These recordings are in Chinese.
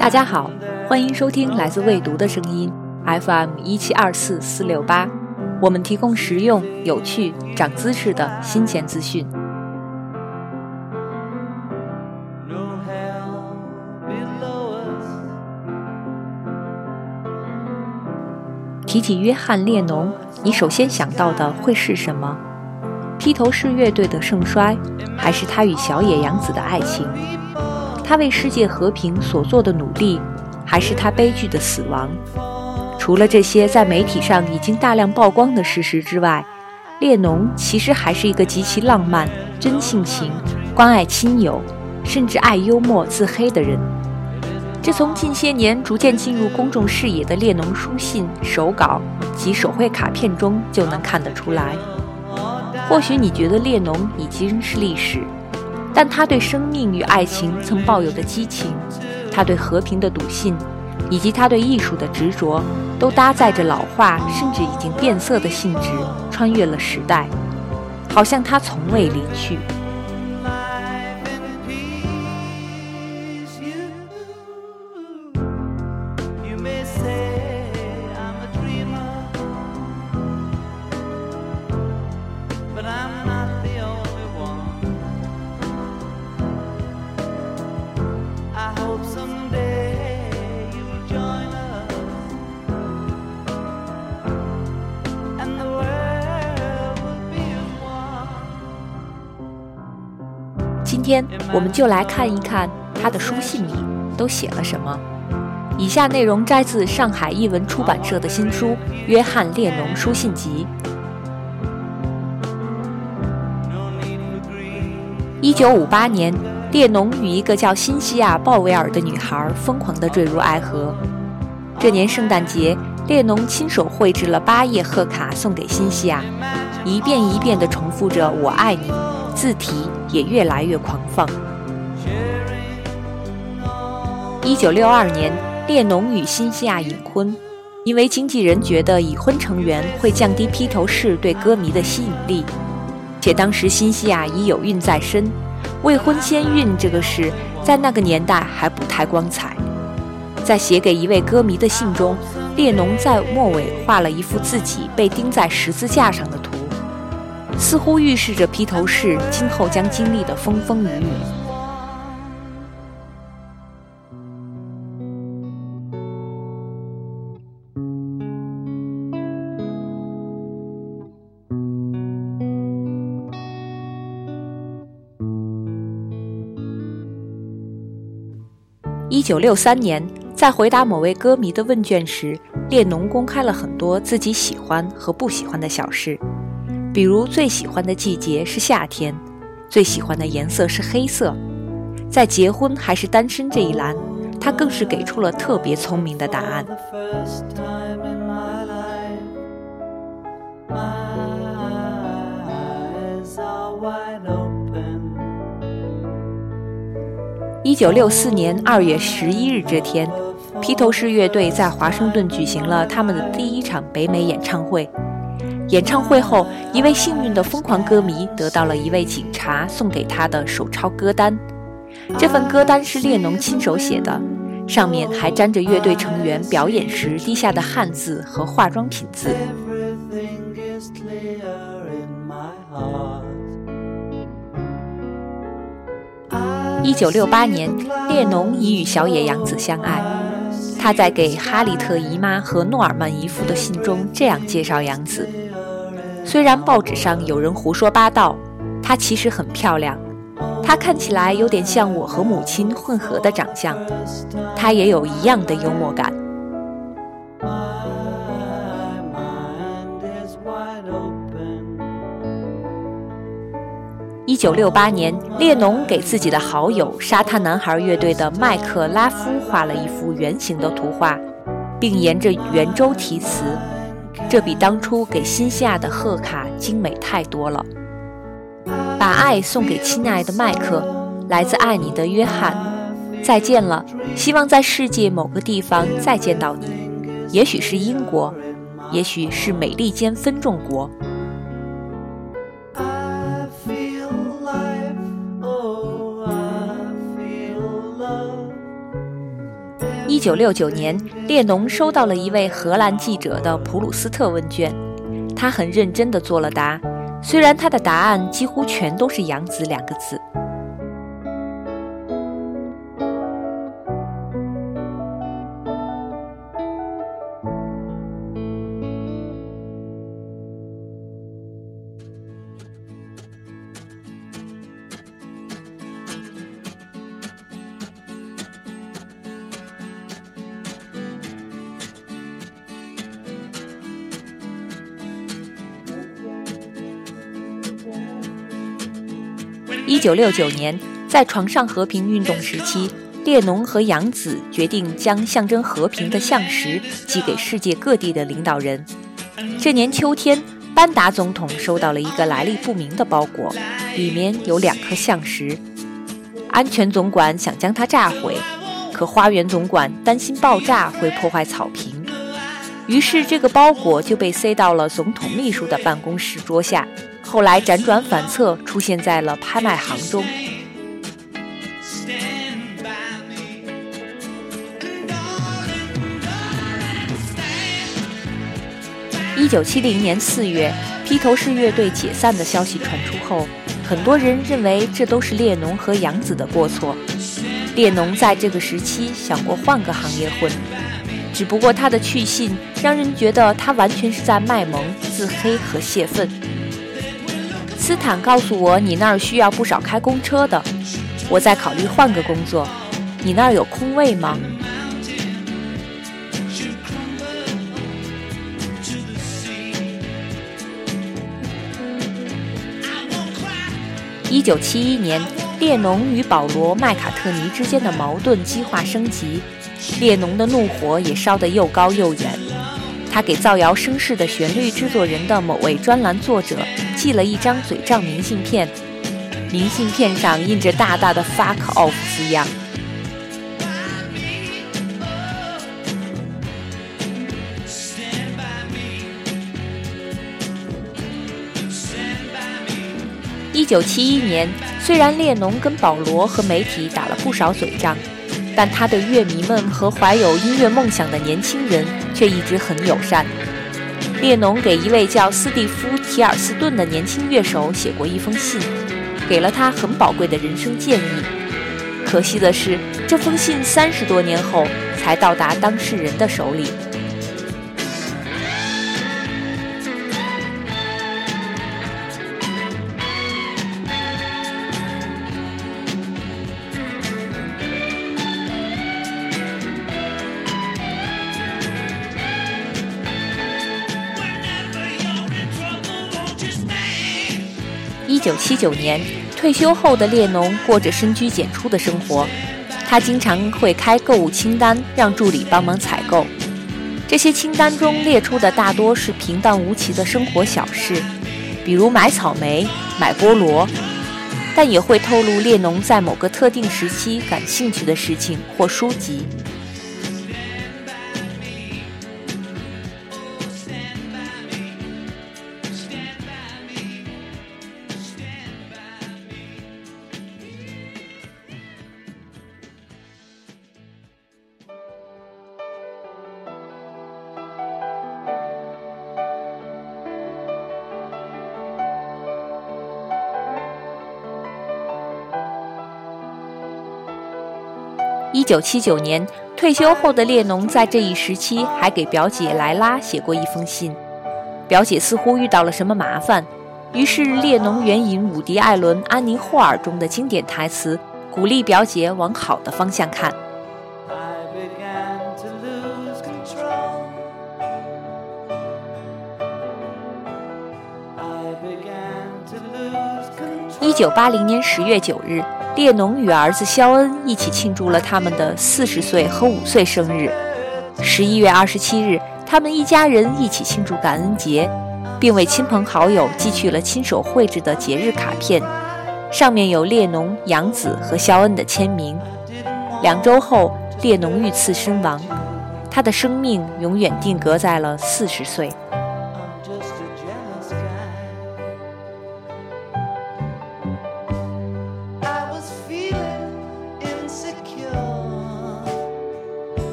大家好，欢迎收听来自未读的声音 FM 一七二四四六八，我们提供实用、有趣、长姿势的新鲜资讯。提起约翰列侬，你首先想到的会是什么？披头士乐队的盛衰，还是他与小野洋子的爱情？他为世界和平所做的努力，还是他悲剧的死亡？除了这些在媒体上已经大量曝光的事实之外，列侬其实还是一个极其浪漫、真性情、关爱亲友，甚至爱幽默自黑的人。这从近些年逐渐进入公众视野的列侬书信、手稿及手绘卡片中就能看得出来。或许你觉得列侬已经是历史。但他对生命与爱情曾抱有的激情，他对和平的笃信，以及他对艺术的执着，都搭载着老化甚至已经变色的性质，穿越了时代，好像他从未离去。天我们就来看一看他的书信里都写了什么。以下内容摘自上海译文出版社的新书《约翰列侬书信集》。一九五八年，列侬与一个叫辛西亚·鲍威尔的女孩疯狂地坠入爱河。这年圣诞节，列侬亲手绘制了八页贺卡送给辛西亚，一遍一遍地重复着“我爱你”。字体也越来越狂放。一九六二年，列侬与辛西亚隐婚，因为经纪人觉得已婚成员会降低披头士对歌迷的吸引力，且当时辛西亚已有孕在身，未婚先孕这个事在那个年代还不太光彩。在写给一位歌迷的信中，列侬在末尾画了一幅自己被钉在十字架上的图。似乎预示着披头士今后将经历的风风雨雨。一九六三年，在回答某位歌迷的问卷时，列侬公开了很多自己喜欢和不喜欢的小事。比如最喜欢的季节是夏天，最喜欢的颜色是黑色。在结婚还是单身这一栏，他更是给出了特别聪明的答案。一九六四年二月十一日这天，披头士乐队在华盛顿举行了他们的第一场北美演唱会。演唱会后，一位幸运的疯狂歌迷得到了一位警察送给他的手抄歌单。这份歌单是列侬亲手写的，上面还沾着乐队成员表演时滴下的汗渍和化妆品字。一九六八年，列侬已与小野洋子相爱。他在给哈里特姨妈和诺尔曼姨父的信中这样介绍杨子。虽然报纸上有人胡说八道，她其实很漂亮。她看起来有点像我和母亲混合的长相。她也有一样的幽默感。一九六八年，列侬给自己的好友沙滩男孩乐队的麦克拉夫画了一幅圆形的图画，并沿着圆周题词。这比当初给新西亚的贺卡精美太多了。把爱送给亲爱的麦克，来自爱你的约翰。再见了，希望在世界某个地方再见到你。也许是英国，也许是美利坚分众国。九六九年，列侬收到了一位荷兰记者的普鲁斯特问卷，他很认真地作了答，虽然他的答案几乎全都是“养子”两个字。一九六九年，在床上和平运动时期，列侬和杨子决定将象征和平的象石寄给世界各地的领导人。这年秋天，班达总统收到了一个来历不明的包裹，里面有两颗象石。安全总管想将它炸毁，可花园总管担心爆炸会破坏草坪，于是这个包裹就被塞到了总统秘书的办公室桌下。后来辗转反侧，出现在了拍卖行中。一九七零年四月，披头士乐队解散的消息传出后，很多人认为这都是列侬和杨子的过错。列侬在这个时期想过换个行业混，只不过他的去信让人觉得他完全是在卖萌、自黑和泄愤。斯坦告诉我，你那儿需要不少开公车的，我在考虑换个工作。你那儿有空位吗？一九七一年，列侬与保罗·麦卡特尼之间的矛盾激化升级，列侬的怒火也烧得又高又远。他给造谣生事的旋律制作人的某位专栏作者寄了一张嘴账明信片，明信片上印着大大的 “fuck off” 字样。一九七一年，虽然列侬跟保罗和媒体打了不少嘴仗。但他对乐迷们和怀有音乐梦想的年轻人却一直很友善。列侬给一位叫斯蒂夫·提尔斯顿的年轻乐手写过一封信，给了他很宝贵的人生建议。可惜的是，这封信三十多年后才到达当事人的手里。九七九年退休后的列侬过着深居简出的生活，他经常会开购物清单，让助理帮忙采购。这些清单中列出的大多是平淡无奇的生活小事，比如买草莓、买菠萝，但也会透露列侬在某个特定时期感兴趣的事情或书籍。一九七九年退休后的列侬，在这一时期还给表姐莱拉写过一封信。表姐似乎遇到了什么麻烦，于是列侬援引伍迪·艾伦《安妮·霍尔》中的经典台词，鼓励表姐往好的方向看。一九八零年十月九日。列侬与儿子肖恩一起庆祝了他们的四十岁和五岁生日。十一月二十七日，他们一家人一起庆祝感恩节，并为亲朋好友寄去了亲手绘制的节日卡片，上面有列侬、杨子和肖恩的签名。两周后，列侬遇刺身亡，他的生命永远定格在了四十岁。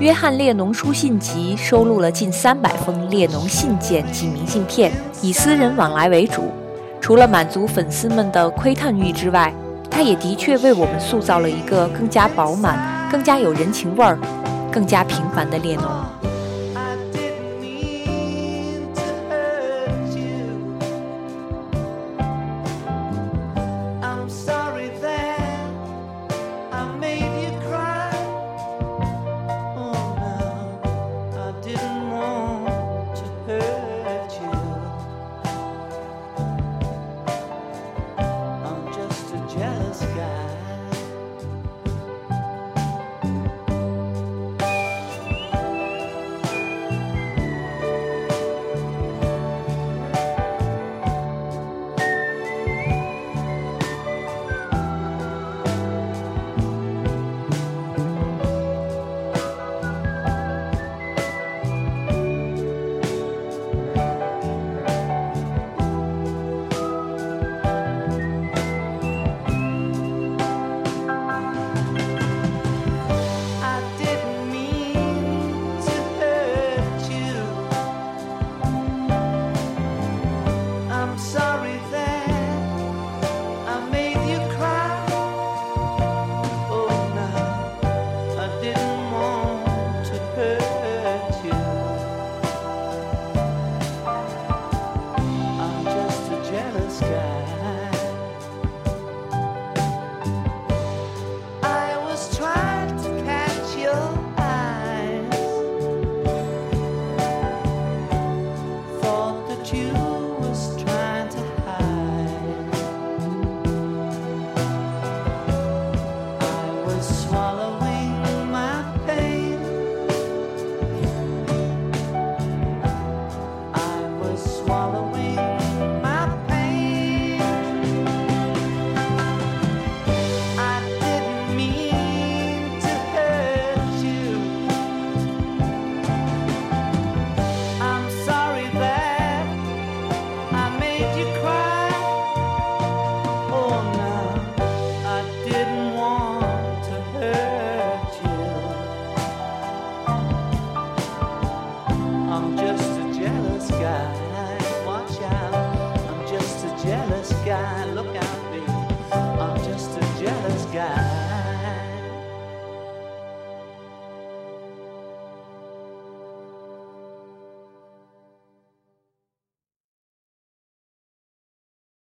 约翰列侬书信集收录了近三百封列侬信件及明信片，以私人往来为主。除了满足粉丝们的窥探欲之外，它也的确为我们塑造了一个更加饱满、更加有人情味儿、更加平凡的列侬。